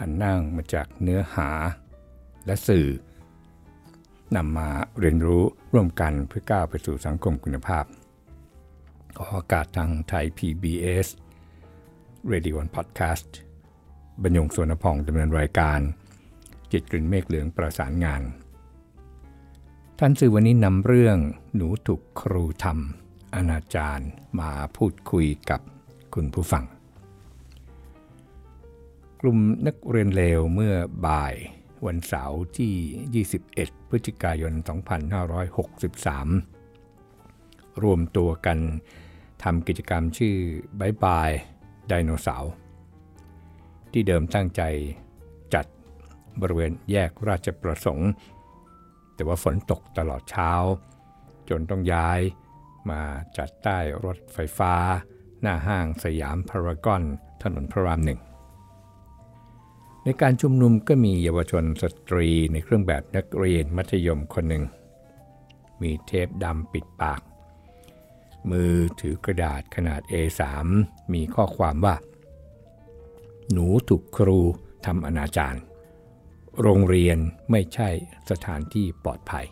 อันนั่งมาจากเนื้อหาและสื่อนำมาเรียนรู้ร่วมกันเพื่อก้าวไปสู่สังคมคุณภาพ ออกอากาศทางไทย PBS Radio 1 Podcast บรรยงสวนพองดำเนินรายการ จิตกลิ่นเมฆเหลืองประสานงาน ท่านสื่อวันนี้นำเรื่องหนูถูกครูทำอนาจารมาพูดคุยกับคุณผู้ฟัง กลุ่มนักเรียนเลวเมื่อบ่ายวันเสาร์ที่ 21 พฤศจิกายน 2563 รวมตัวกันทำกิจกรรมชื่อบายบายไดโนเสาร์ที่เดิมตั้งใจจัดบริเวณแยกราชประสงค์ แต่ว่าฝนตกตลอดเช้า จนต้องย้ายมาจัดใต้รถไฟฟ้า หน้าห้างสยามพารากอนถนนพระรามหนึ่ง ในการชุมนุมก็มีเยาวชนสตรีในเครื่องแบบนักเรียนมัธยมคนหนึ่ง มีเทปดำปิดปาก มือถือกระดาษขนาด A3 มีข้อความว่า หนูถูกครูทำอนาจารโรงเรียนไม่ใช่สถานที่ปลอดภัย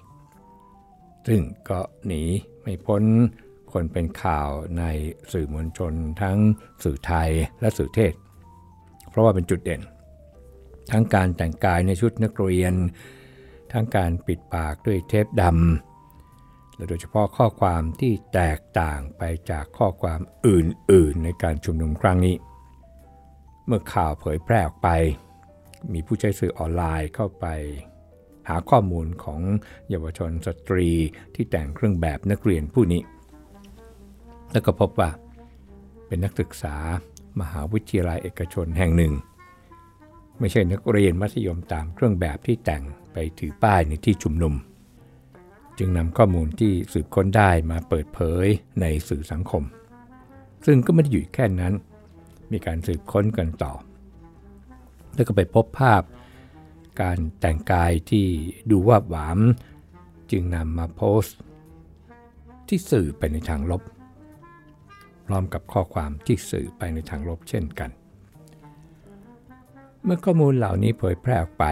ซึ่งก็หนีไม่พ้นคนเป็นข่าวในสื่อมวลชนทั้งสื่อไทยและสื่อเทศ เพราะว่าเป็นจุดเด่น ทั้งการแต่งกายในชุดนักเรียน ทั้งการปิดปากด้วยเทปดำและโดยเฉพาะข้อความที่แตกต่างไปจากข้อความอื่นๆ ในการชุมนุมครั้งนี้ เมื่อข่าวเผยแพร่ออกไป มีผู้ใช้สื่อออนไลน์เข้าไป หาข้อมูลของเยาวชนสตรีที่แต่งเครื่องแบบนักเรียนผู้นี้ แล้วก็พบว่าเป็นนักศึกษามหาวิทยาลัยเอกชนแห่งหนึ่ง ไม่ใช่นักเรียนมัธยมตามเครื่องแบบที่แต่งไปถือป้ายในที่ชุมนุม จึงนำข้อมูลที่สืบค้นได้มาเปิดเผยในสื่อสังคม ซึ่งก็ไม่ได้อยู่แค่นั้น มีการสืบค้นกันต่อ แล้วก็ไปพบภาพการแต่งกายที่ดูว่าหวาม จึงนำมาโพสต์ ที่สื่อไปในทางลบ พร้อมกับข้อความที่สื่อไปในทางลบเช่นกัน เมื่อข้อมูลเหล่านี้เผยแพร่ออกไป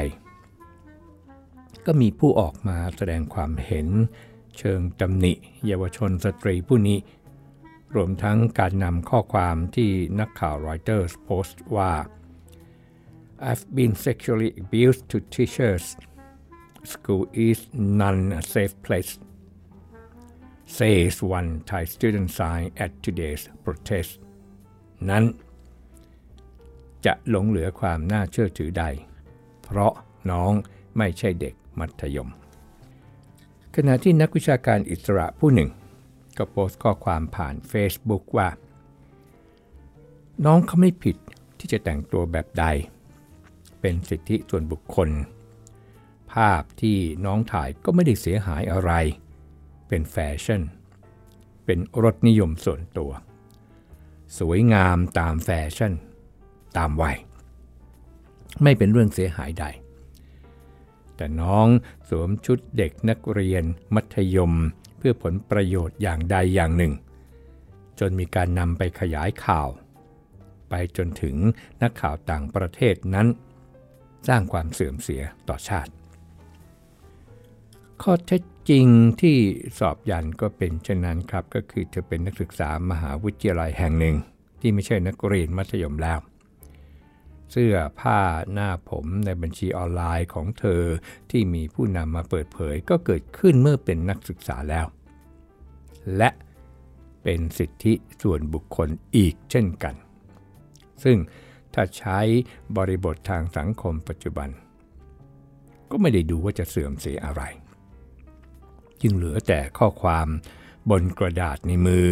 ก็มีผู้ออกมาแสดงความเห็น เชิงตำหนิ เยาวชนสตรีผู้นี้ รวมทั้งการนำข้อความที่นักข่าวรอยเตอร์สโพสต์ว่า I've been sexually abused to teachers school is none a safe place says one Thai student sign at today's protest นั้น จะหลงเหลือความน่าเชื่อถือใด เพราะน้องไม่ใช่เด็กมัธยม ขณะที่นักวิชาการอิสระผู้หนึ่ง ก็โพสต์ข้อความผ่าน Facebook ว่า น้องเขาไม่ผิดที่จะแต่งตัวแบบใด เป็นสิทธิส่วนบุคคล ภาพที่น้องถ่ายก็ไม่ได้เสียหายอะไร เป็นแฟชั่น เป็นรสนิยมส่วนตัว สวยงามตามแฟชั่น ตามวัย ไม่เป็นเรื่องเสียหายใด แต่น้องสวมชุดเด็กนักเรียน มัธยม เพื่อผลประโยชน์อย่างใดอย่างหนึ่ง จนมีการนำไปขยายข่าว ไปจนถึงนักข่าวต่างประเทศนั้น สร้างความเสื่อมเสียต่อชาติ ข้อเท็จจริงที่สอบยันก็เป็นเช่นนั้นครับ ก็คือเธอเป็นนักศึกษามหาวิทยาลัยแห่งหนึ่ง ที่ไม่ใช่นักเรียนมัธยมแล้ว เสื้อผ้าหน้าผมในบัญชีออนไลน์ของเธอที่มีผู้นำมาเปิดเผยก็เกิดขึ้นเมื่อเป็นนักศึกษาแล้ว และเป็นสิทธิส่วนบุคคลอีกเช่นกัน ซึ่งถ้าใช้บริบททางสังคมปัจจุบัน ก็ไม่ได้ดูว่าจะเสื่อมเสียอะไร จึงเหลือแต่ข้อความบนกระดาษในมือ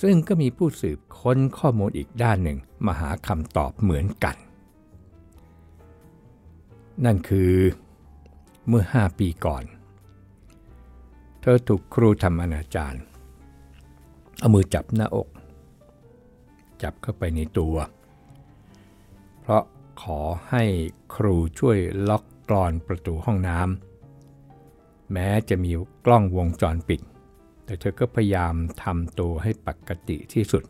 ซึ่งก็มีผู้สืบค้นข้อมูลอีกด้านหนึ่งมาหาคำตอบเหมือนกัน นั่นคือเมื่อห้าปีก่อน เธอถูกครูทำอนาจารเอามือจับหน้าอก จับเข้าไปในตัว เพราะขอให้ครูช่วยล็อกกรอนประตูห้องน้ำแม้จะมีกล้องวงจรปิด แต่เธอก็พยายามทำตัวให้ปกติที่สุด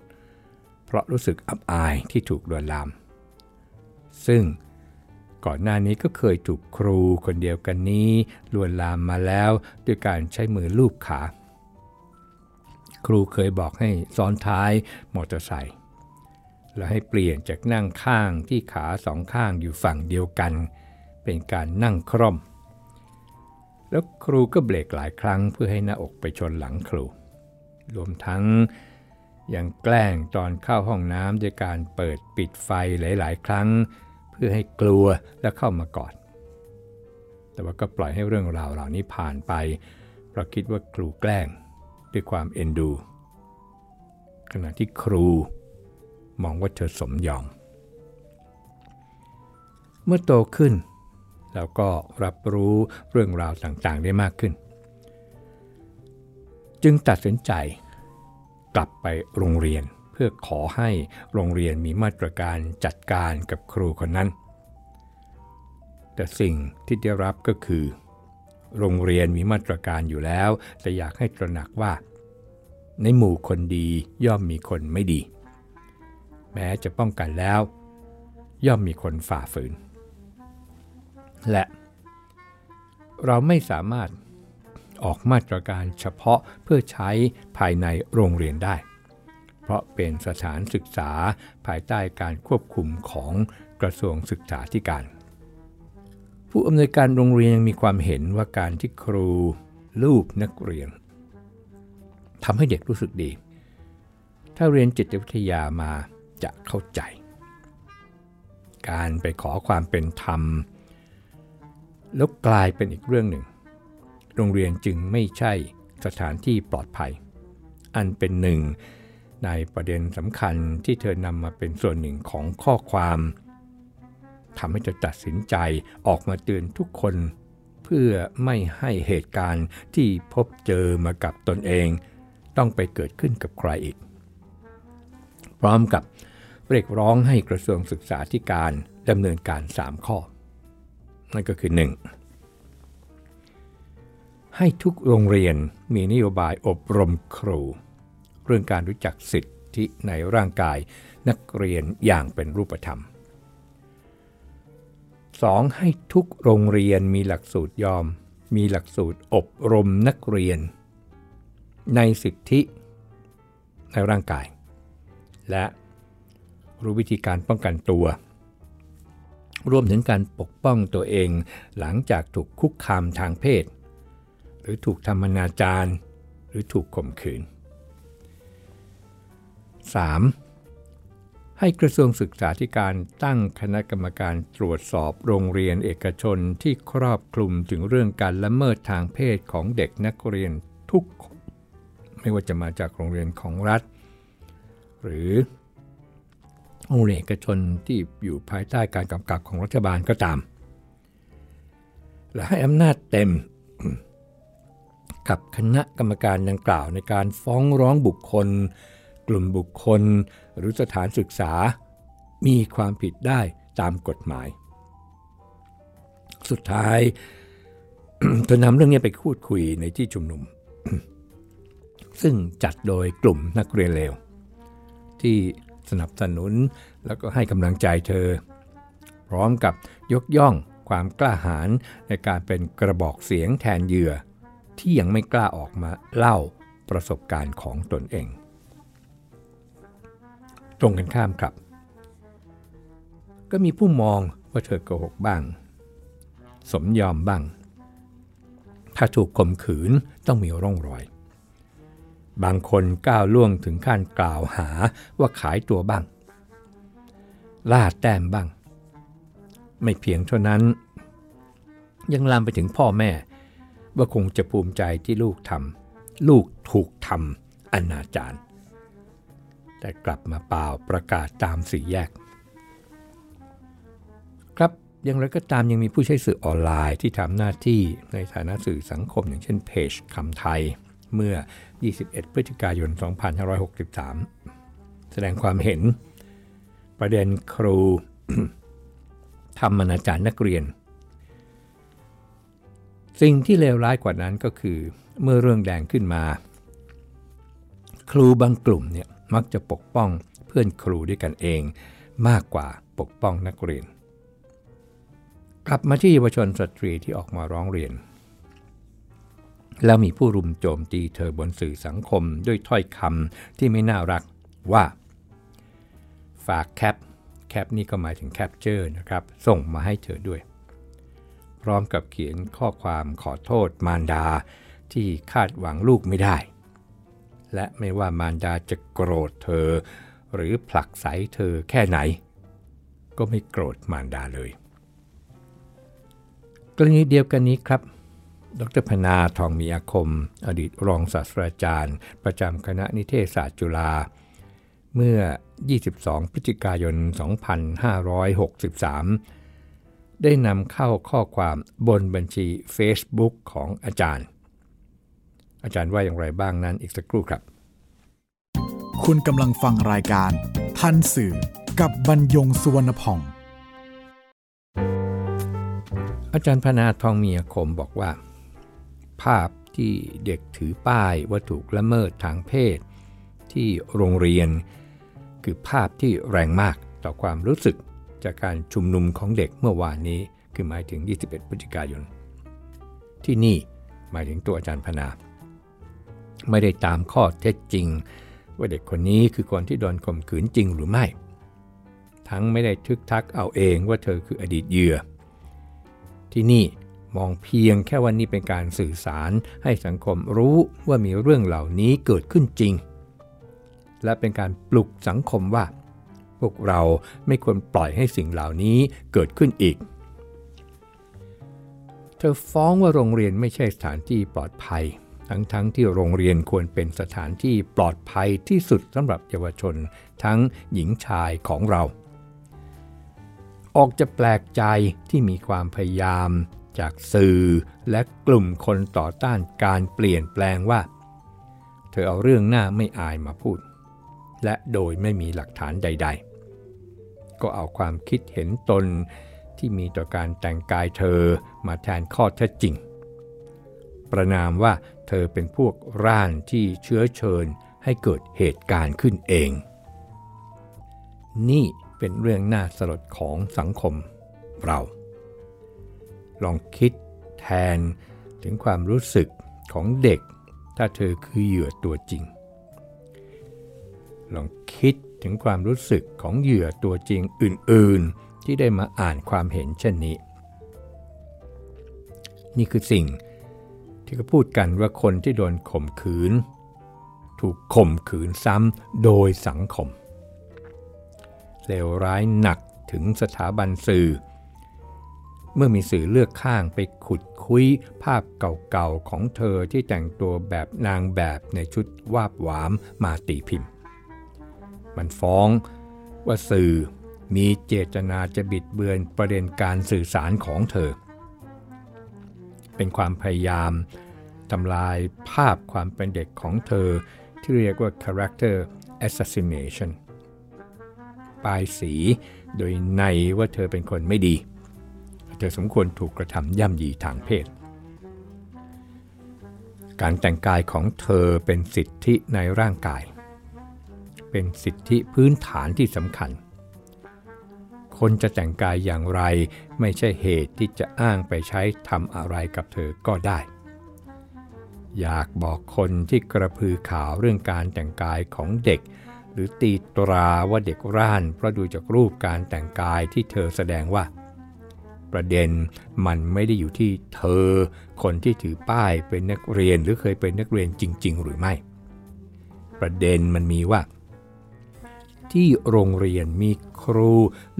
เพราะรู้สึกอับอายที่ถูกลวนลาม ซึ่งก่อนหน้านี้ก็เคยถูกครูคนเดียวกันนี้ลวนลามมาแล้วด้วยการใช้มือลูบขา ครูเคยบอกให้ซ้อนท้ายมอเตอร์ไซค์และให้เปลี่ยนจากนั่งข้างที่ขาสองข้างอยู่ฝั่งเดียวกัน เป็นการนั่งคร่อม แล้วครูก็เบรกหลายครั้งเพื่อให้หน้าอกไปชนหลังครู รวมทั้งยังแกล้งตอนเข้าห้องน้ำด้วยการเปิดปิดไฟหลาย ๆ ครั้ง เพื่อให้กลัวและเข้ามากอด แต่ว่าก็ปล่อยให้เรื่องราวเหล่านี้ผ่านไป เพราะคิดว่าครูแกล้งด้วยความเอ็นดู ขณะที่ครูมองว่าเธอสมยอม เมื่อโตขึ้น แล้วก็รับรู้เรื่องราวต่างๆได้มากขึ้น จึงตัดสินใจกลับไปโรงเรียนเพื่อขอให้โรงเรียนมีมาตรการจัดการกับครูคนนั้น แต่สิ่งที่ได้รับก็คือ โรงเรียนมีมาตรการอยู่แล้ว แต่อยากให้ตระหนักว่า ในหมู่คนดีย่อมมีคนไม่ดี แม้จะป้องกันแล้ว ย่อมมีคนฝ่าฝืน และเราไม่สามารถออกมาตรการเฉพาะเพื่อใช้ภายในโรงเรียนได้ เพราะเป็นสถานศึกษาภายใต้การควบคุมของกระทรวงศึกษาธิการ ผู้อำนวยการโรงเรียนยังมีความเห็นว่าการที่ครูลูบนักเรียนทำให้เด็กรู้สึกดี ถ้าเรียนจิตวิทยามาจะเข้าใจ การไปขอความเป็นธรรม แล้วกลายเป็นอีกเรื่องหนึ่ง โรงเรียนจึงไม่ใช่สถานที่ปลอดภัย อันเป็นหนึ่ง ในประเด็นสำคัญที่เธอนำมาเป็นส่วนหนึ่งของข้อความทำให้เธอตัดสินใจออกมาเตือนทุกคนเพื่อไม่ให้เหตุการณ์ที่พบเจอมากับตนเอง ต้องไปเกิดขึ้นกับใครอีก พร้อมกับเรียกร้องให้กระทรวงศึกษาธิการดำเนินการ 3 ข้อ นั่นก็คือ 1. ให้ทุกโรงเรียนมีนโยบายอบรมครู เรื่องการรู้จักสิทธิในร่างกายนักเรียนอย่างเป็นรูปธรรม 2. ให้ทุกโรงเรียนมีหลักสูตรยอม มีหลักสูตรอบรมนักเรียน ในสิทธิในร่างกาย และรู้วิธีการป้องกันตัว รวมถึงการปกป้องตัวเองหลังจากถูกคุกคามทางเพศ หรือถูกทำอนาจารหรือถูกข่มขืน 3. ให้กระทรวงศึกษาธิการตั้งคณะกรรมการตรวจสอบโรงเรียนเอกชนที่ครอบคลุมถึงเรื่องการละเมิดทางเพศของเด็กนักเรียนทุก ไม่ว่าจะมาจากโรงเรียนของรัฐ หรือ โรงเรียนเอกชนที่อยู่ภายใต้การกำกับของรัฐบาลก็ตาม และให้อำนาจเต็มกับคณะกรรมการดังกล่าวในการฟ้องร้องบุคคล กลุ่มบุคคล หรือสถานศึกษา มีความผิดได้ตามกฎหมาย สุดท้ายเธอนำเรื่องนี้ไปพูดคุยในที่ชุมนุม ซึ่งจัดโดยกลุ่มนักเรียนเลวที่ สนับสนุน แล้วก็ให้กำลังใจเธอ พร้อมกับยกย่องความกล้าหาญในการเป็นกระบอกเสียงแทนเหยื่อ ที่ยังไม่กล้าออกมาเล่าประสบการณ์ของตนเอง ตรงกันข้ามครับ ก็มีผู้มองว่าเธอโกหกบ้าง สมยอมบ้าง ถ้าถูกข่มขืนต้องมีร่องรอย บางคนก้าวล่วงถึงขั้นกล่าวหาว่าขายตัวบ้าง ล่าแต้มบ้าง ไม่เพียงเท่านั้น ยังลามไปถึงพ่อแม่ ว่าคงจะภูมิใจที่ลูกทำลูกถูกทำอนาจารแต่กลับมาเปล่าประกาศตามสี่แยก ครับอย่างไรก็ตามยังมีผู้ใช้สื่อออนไลน์ที่ทำหน้าที่ในฐานะสื่อสังคมอย่างเช่นเพจคำไทย เมื่อ 21 พฤศจิกายน 2563 แสดงความเห็น ประเด็นครูทำมนาจารนักเรียน สิ่งที่เลวร้ายกว่านั้นก็คือเมื่อเรื่องแดงขึ้นมา ครูบางกลุ่มเนี่ยมักจะปกป้องเพื่อนครูด้วยกันเอง มากกว่าปกป้องนักเรียน กลับมาที่เยาวชนสตรีที่ออกมาร้องเรียน แล้วมีผู้รุมโจมตีเธอบนสื่อสังคมด้วยถ้อยคำที่ไม่น่ารักว่า ฝาก cap cap นี่ก็หมายถึง capture นะครับ ส่งมาให้เธอด้วย พร้อมกับเขียนข้อความขอโทษมารดาที่คาดหวังลูกไม่ได้ และไม่ว่ามารดาจะโกรธเธอ หรือผลักไสเธอแค่ไหน ก็ไม่โกรธมารดาเลย กรณีเดียวกันนี้ครับ ดรพนาทองมีอาคม อดีตรองศาสตราจารย์ ประจำคณะนิเทศศาสตร์จุฬาเมื่อ 22 พฤศจิกายน 2563 ได้นำเข้าข้อความบนบัญชี Facebook ของอาจารย์ อาจารย์ว่าอย่างไรบ้างนั้นอีกสักครู่ครับ คุณกำลังฟังรายการ ทันสื่อกับบรรยงสุวรรณพอง อาจารย์พนาทองมีอาคมบอกว่า ภาพที่เด็กถือป้ายว่าถูกละเมิดทางเพศ ที่โรงเรียน คือภาพที่แรงมากต่อความรู้สึกจากการชุมนุมของเด็กเมื่อวานนี้ คือหมายถึง 21 พฤศจิกายน ที่นี่หมายถึงตัวอาจารย์พนา ไม่ได้ตามข้อเท็จจริง ว่าเด็กคนนี้คือคนที่โดนข่มขืนจริงหรือไม่ ทั้งไม่ได้ทึกทักเอาเองว่าเธอคืออดีตเหยื่อ ที่นี่ มองเพียงแค่วันนี้เป็นการสื่อสารให้สังคมรู้ว่ามีเรื่องเหล่านี้เกิดขึ้นจริง และเป็นการปลุกสังคมว่า พวกเราไม่ควรปล่อยให้สิ่งเหล่านี้เกิดขึ้นอีก เธอฟ้องว่าโรงเรียนไม่ใช่สถานที่ปลอดภัย ทั้งๆทที่โรงเรียนควรเป็นสถานที่ปลอดภัยที่สุดสำหรับเยาวชน ทั้งหญิงชายของเราออกจะแปลกใจที่มีความพยายาม จากสื่อและกลุ่มคนต่อต้านการเปลี่ยนแปลงว่า เธอเอาเรื่องหน้าไม่อายมาพูด และโดยไม่มีหลักฐานใด ๆ ก็เอาความคิดเห็นตนที่มีต่อการแต่งกายเธอมาแทนข้อเท็จจริง ประนามว่าเธอเป็นพวกร่านที่เชื้อเชิญให้เกิดเหตุการณ์ขึ้นเอง นี่เป็นเรื่องน่าสลดของสังคมเรา ลองคิดแทนถึงความรู้สึกของเด็ก ถ้าเธอคือเหยื่อตัวจริง ลองคิดถึงความรู้สึกของเหยื่อตัวจริงอื่น ๆ ที่ได้มาอ่านความเห็นเช่นนี้ นี่คือสิ่งที่เขาพูดกันว่าคนที่โดนข่มขืน ถูกข่มขืนซ้ำโดยสังคมเลวร้ายหนักถึงสถาบันสื่อ เมื่อมีสื่อเลือกข้างไปขุดคุยภาพเก่าๆของเธอที่แต่งตัวแบบนางแบบในชุดวาบหวามมาตีพิมพ์ มันฟ้องว่าสื่อมีเจตนาจะบิดเบือนประเด็นการสื่อสารของเธอ เป็นความพยายามทำลายภาพความเป็นเด็กของเธอที่เรียกว่า character assassination ปลายสีโดยในว่าเธอเป็นคนไม่ดี เธอสมควรถูกกระทำย่ำยีทางเพศ การแต่งกายของเธอเป็นสิทธิในร่างกาย เป็นสิทธิพื้นฐานที่สำคัญ คนจะแต่งกายอย่างไรไม่ใช่เหตุที่จะอ้างไปใช้ทำอะไรกับเธอก็ได้ อยากบอกคนที่กระพือข่าวเรื่องการแต่งกายของเด็กหรือตีตราว่าเด็กร่านเพราะดูจากรูปการแต่งกายที่เธอแสดงว่า ประเด็น มันไม่ได้อยู่ที่เธอ คนที่ถือป้ายเป็นนักเรียนหรือเคยเป็นนักเรียนจริง ๆ หรือไม่ ประเด็นมันมีว่า ที่โรงเรียนมีครู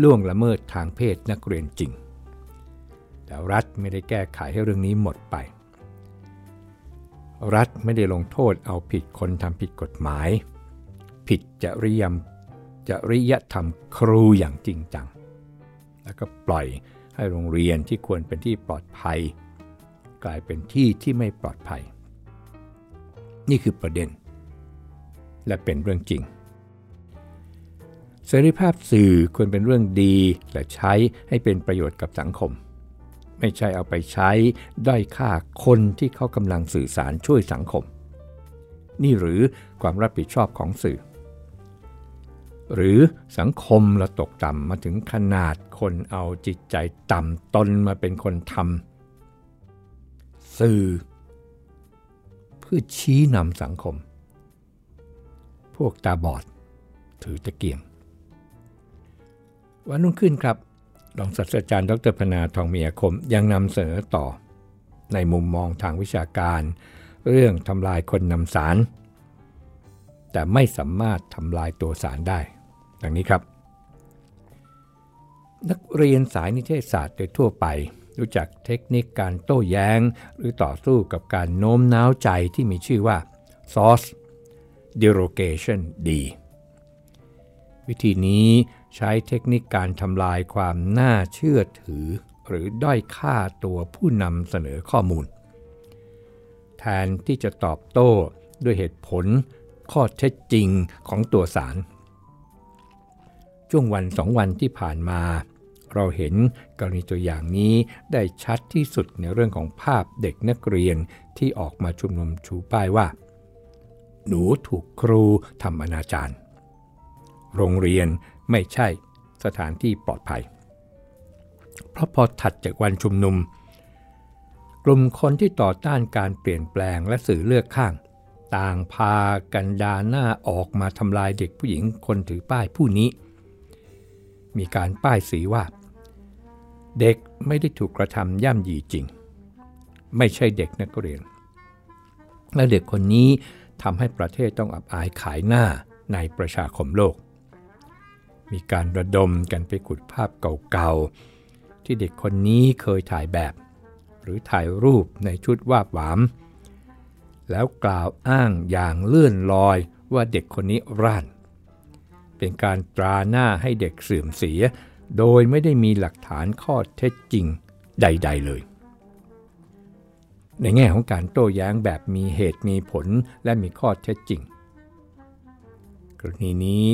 ล่วงละเมิดทางเพศนักเรียนจริง แต่รัฐไม่ได้แก้ไขให้เรื่องนี้หมดไป รัฐไม่ได้ลงโทษเอาผิดคนทำผิดกฎหมาย ผิดจริยมจริยธรรมครูอย่างจริงจังแล้วก็ปล่อย ให้โรงเรียนที่ควรเป็นที่ปลอดภัย กลายเป็นที่ที่ไม่ปลอดภัย นี่คือประเด็น และเป็นเรื่องจริง เสรีภาพสื่อควรเป็นเรื่องดีและใช้ให้เป็นประโยชน์กับสังคม ไม่ใช่เอาไปใช้ด้อยค่าคนที่เขากำลังสื่อสารช่วยสังคม นี่หรือความรับผิดชอบของสื่อ หรือสังคมเราตกต่ำมาถึงขนาดคนเอาจิตใจต่ำตนมาเป็นคนทำสื่อ เพื่อชี้นำสังคม พวกตาบอด ถือตะเกียง วันรุ่งขึ้นครับรองศาสตราจารย์ดรพนาทองมียคมยังนำเสนอต่อ ในมุมมองทางวิชาการ เรื่องทำลายคนนำสาร แต่ไม่สามารถทำลายตัวสารได้ ดังนี้ครับ นักเรียนสายนิเทศศาสตร์โดยทั่วไป รู้จักเทคนิคการโต้แย้ง หรือต่อสู้กับการโน้มน้าวใจที่มีชื่อว่า source derogation ดีวิธีนี้ใช้เทคนิคการทำลายความน่าเชื่อถือ หรือด้อยค่าตัวผู้นำเสนอข้อมูล แทนที่จะตอบโต้ด้วยเหตุผลข้อเท็จจริงของตัวสาร ช่วงวันสองวันที่ผ่านมา เราเห็นกรณีตัวอย่างนี้ได้ชัดที่สุดในเรื่องของภาพเด็กนักเรียนที่ออกมาชุมนุมชูป้ายว่า หนูถูกครูทำอนาจารโรงเรียนไม่ใช่สถานที่ปลอดภัย เพราะพอถัดจากวันชุมนุม กลุ่มคนที่ต่อต้านการเปลี่ยนแปลงและสื่อเลือกข้าง ต่างพากันดาหน้าออกมาทำลายเด็กผู้หญิงคนถือป้ายผู้นี้ มีการป้ายสีว่า เด็กไม่ได้ถูกกระทำย่ำยีจริง ไม่ใช่เด็กนักเรียน และเด็กคนนี้ทำให้ประเทศต้องอับอายขายหน้าในประชาคมโลก มีการระดมกันไปขุดภาพเก่าๆ ที่เด็กคนนี้เคยถ่ายแบบ หรือถ่ายรูปในชุดวาบหวาม แล้วกล่าวอ้างอย่างเลื่อนลอยว่าเด็กคนนี้ร่าน เป็นการตราหน้าให้เด็กเสื่อมเสีย โดยไม่ได้มีหลักฐานข้อเท็จจริงใด ๆ เลย ในแง่ของการโต้แย้งแบบมีเหตุมีผลและมีข้อเท็จจริง กรณีนี้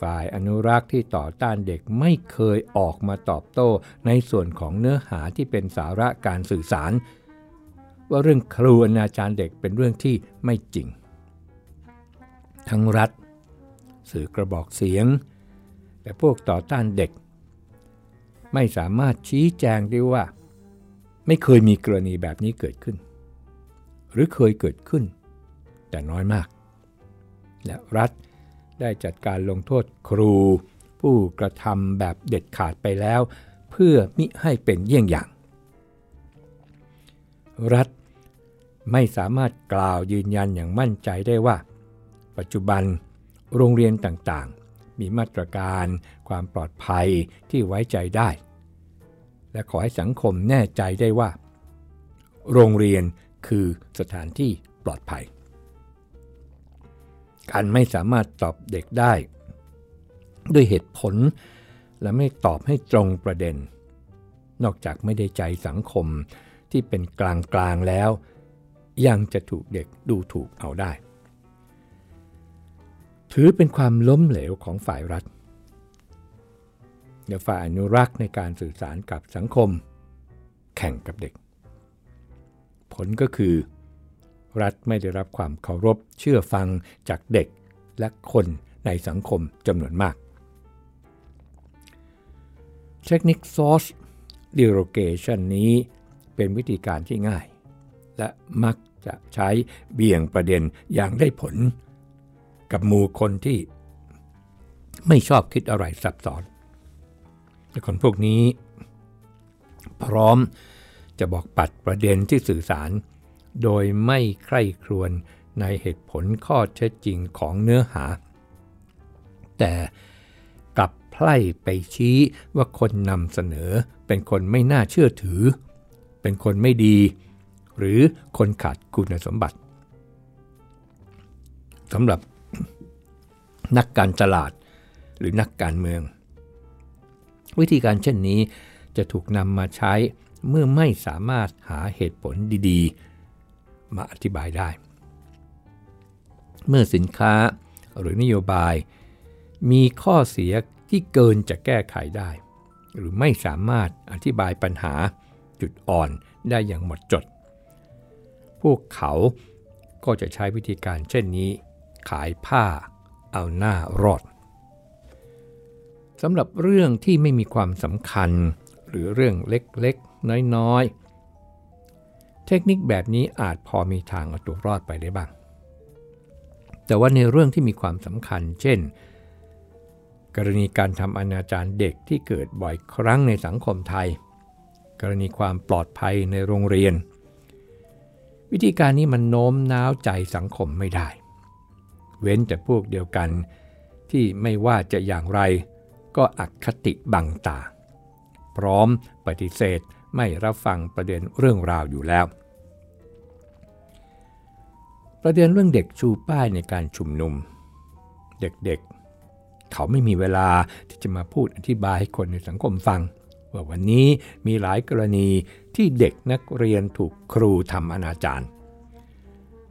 ฝ่ายอนุรักษ์ที่ต่อต้านเด็กไม่เคยออกมาตอบโต้ในส่วนของเนื้อหาที่เป็นสาระการสื่อสาร ว่าเรื่องครูอนาจารเด็กเป็นเรื่องที่ไม่จริง ทั้งรัฐ สื่อกระบอกเสียง แต่พวกต่อต้านเด็ก ไม่สามารถชี้แจงได้ว่า ไม่เคยมีกรณีแบบนี้เกิดขึ้น หรือเคยเกิดขึ้น แต่น้อยมาก และรัฐได้จัดการลงโทษครู ผู้กระทำแบบเด็ดขาดไปแล้ว เพื่อมิให้เป็นเยี่ยงอย่าง รัฐไม่สามารถกล่าวยืนยันอย่างมั่นใจได้ว่า ปัจจุบัน โรงเรียนต่างๆ มีมาตรการความปลอดภัยที่ไว้ใจได้ และขอให้สังคมแน่ใจได้ว่า โรงเรียนคือสถานที่ปลอดภัย การไม่สามารถตอบเด็กได้ ด้วยเหตุผลและไม่ตอบให้ตรงประเด็น นอกจากไม่ได้ใจสังคมที่เป็นกลางกลางแล้ว ยังจะถูกเด็กดูถูกเอาได้ ถือเป็นความล้มเหลวของฝ่ายรัฐเดี๋ยวฝ่ายอนุรักษ์ในการสื่อสารกับสังคม แข่งกับเด็ก ผลก็คือ รัฐไม่ได้รับความเคารพเชื่อฟังจากเด็กและคนในสังคมจำนวนมาก เทคนิค source derogation นี้เป็นวิธีการที่ง่าย และมักจะใช้เบี่ยงประเด็นอย่างได้ผล กับหมู่คนที่ไม่ชอบคิดอะไรซับซ้อนคนพวกนี้ พร้อมจะบอกปัดประเด็นที่สื่อสาร โดยไม่ใคร่ครวญในเหตุผลข้อเท็จจริงของเนื้อหา แต่กลับไพล่ไปชี้ว่าคนนำเสนอเป็นคนไม่น่าเชื่อถือ เป็นคนไม่ดี หรือคนขาดคุณสมบัติสำหรับ นักการตลาดหรือนักการเมือง วิธีการเช่นนี้จะถูกนำมาใช้เมื่อไม่สามารถหาเหตุผลดีๆ มาอธิบายได้ เมื่อสินค้าหรือนโยบาย มีข้อเสียที่เกินจะแก้ไขได้ หรือไม่สามารถอธิบายปัญหาจุดอ่อนได้อย่างหมดจด พวกเขาก็จะใช้วิธีการเช่นนี้ ขายผ้า เอาหน้ารอดสำหรับเรื่องที่ไม่มีความสำคัญ หรือเรื่องเล็กๆ น้อยๆ เทคนิคแบบนี้อาจพอมีทางเอาตัวรอดไปได้บ้าง แต่ว่าในเรื่องที่มีความสำคัญ เช่น กรณีการทำอนาจารเด็กที่เกิดบ่อยครั้งในสังคมไทย กรณีความปลอดภัยในโรงเรียน วิธีการนี้มันโน้มน้าวใจสังคมไม่ได้ เว้นแต่พวกเดียวกัน ที่ไม่ว่าจะอย่างไร ก็อคติบังตา พร้อมปฏิเสธไม่รับฟังประเด็นเรื่องราวอยู่แล้ว ประเด็นเรื่องเด็กชูป้ายในการชุมนุม เด็กๆ เขาไม่มีเวลาที่จะมาพูดอธิบายให้คนในสังคมฟัง ว่าวันนี้มีหลายกรณีที่เด็กนักเรียนถูกครูทำอนาจาร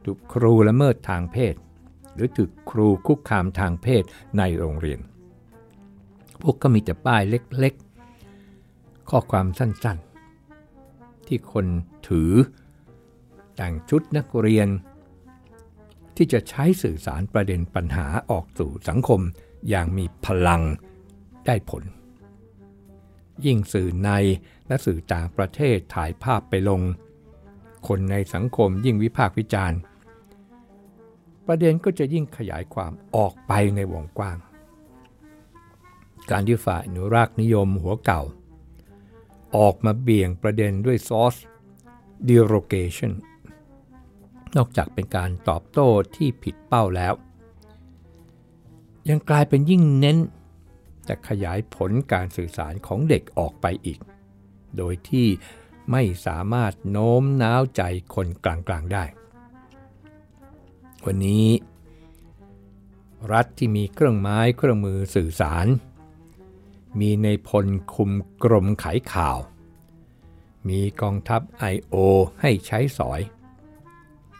ถูกครูละเมิดทางเพศ หรือถูกครูคุกคามทางเพศในโรงเรียน พวกก็มีแต่ป้ายเล็กๆ ข้อความสั้นๆ ที่คนถือแต่งชุดนักเรียน ที่จะใช้สื่อสารประเด็นปัญหาออกสู่สังคมอย่างมีพลังได้ผล ยิ่งสื่อในและสื่อต่างประเทศถ่ายภาพไปลง คนในสังคมยิ่งวิพากษ์วิจารณ์ ประเด็นก็จะยิ่งขยายความออกไปในวงกว้าง การที่ฝ่ายอนุรักษ์นิยมหัวเก่า ออกมาเบี่ยงประเด็นด้วยซอส derogation นอกจากเป็นการตอบโต้ที่ผิดเป้าแล้ว ยังกลายเป็นยิ่งเน้นจะขยายผลการสื่อสารของเด็กออกไปอีก โดยที่ไม่สามารถโน้มน้าวใจคนกลางๆได้ วันนี้ รัฐที่มีเครื่องไม้เครื่องมือสื่อสาร มีในพลคุมกรมขายข่าว มีกองทัพ I.O. ให้ใช้สอย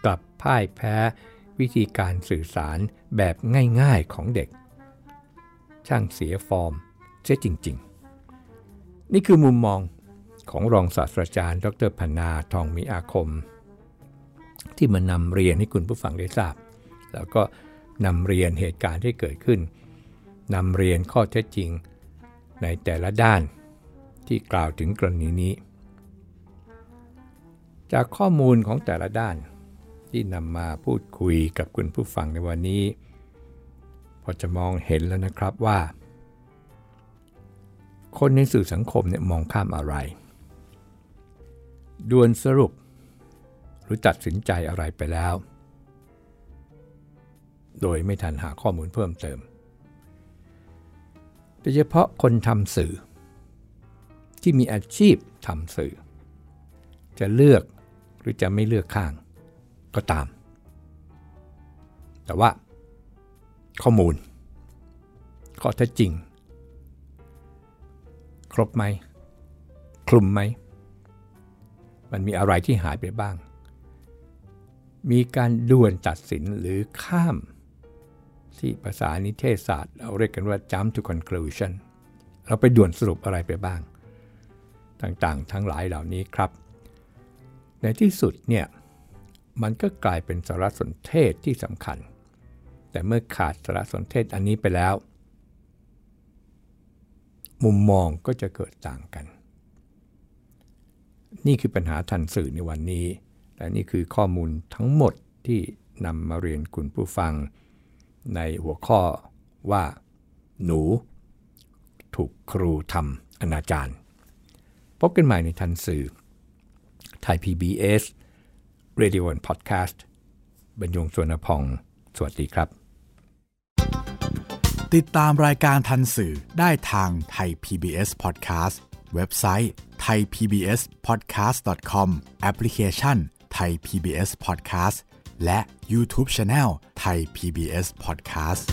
กลับพ่ายแพ้วิธีการสื่อสารแบบง่ายๆของเด็ก ช่างเสียฟอร์มเสียจริง ๆ นี่คือมุมมองของรองศาสตราจารย์ ดรพนาทองมีอาคม ที่มานำเรียนให้คุณผู้ฟังได้ทราบ แล้วก็นำเรียนเหตุการณ์ที่เกิดขึ้นนำเรียนข้อเท็จจริงในแต่ละด้านที่กล่าวถึงกรณีนี้ จากข้อมูลของแต่ละด้านที่นำมาพูดคุยกับคุณผู้ฟังในวันนี้ พอจะมองเห็นแล้วนะครับว่า คนในสื่อสังคมเนี่ยมองข้ามอะไร ด่วนสรุป หรือตัดสินใจอะไรไปแล้ว โดยไม่ทันหาข้อมูลเพิ่มเติม โดยเฉพาะคนทำสื่อ ที่มีอาชีพทำสื่อ จะเลือกหรือจะไม่เลือกข้างก็ตาม แต่ว่า ข้อมูล ข้อเท็จจริง ครบไหม คลุมไหม มันมีอะไรที่หายไปบ้าง มีการด่วนตัดสินหรือข้าม ที่ภาษานิเทศศาสตร์เราเรียกกันว่า jump to conclusion เราไปด่วนสรุปอะไรไปบ้าง ต่างๆ ทั้งหลายเหล่านี้ครับ ในที่สุดเนี่ยมันก็กลายเป็นสารสนเทศที่สำคัญ แต่เมื่อขาดสารสนเทศอันนี้ไปแล้ว มุมมองก็จะเกิดต่างกัน นี่คือปัญหาทันสื่อในวันนี้ และนี่คือข้อมูลทั้งหมดที่นำมาเรียนคุณผู้ฟัง ในหัวข้อว่า หนู ถูกครูทำอนาจารพบกันใหม่ในทันสื่อไทย PBS Radio and Podcast บรรยงสวนพอง สวัสดีครับ ติดตามรายการทันสื่อได้ทางไทย PBS Podcast เว็บไซต์ thaipbspodcast.com แอปพลิเคชัน ไทย PBS Podcast และ YouTube Channel ไทย PBS Podcast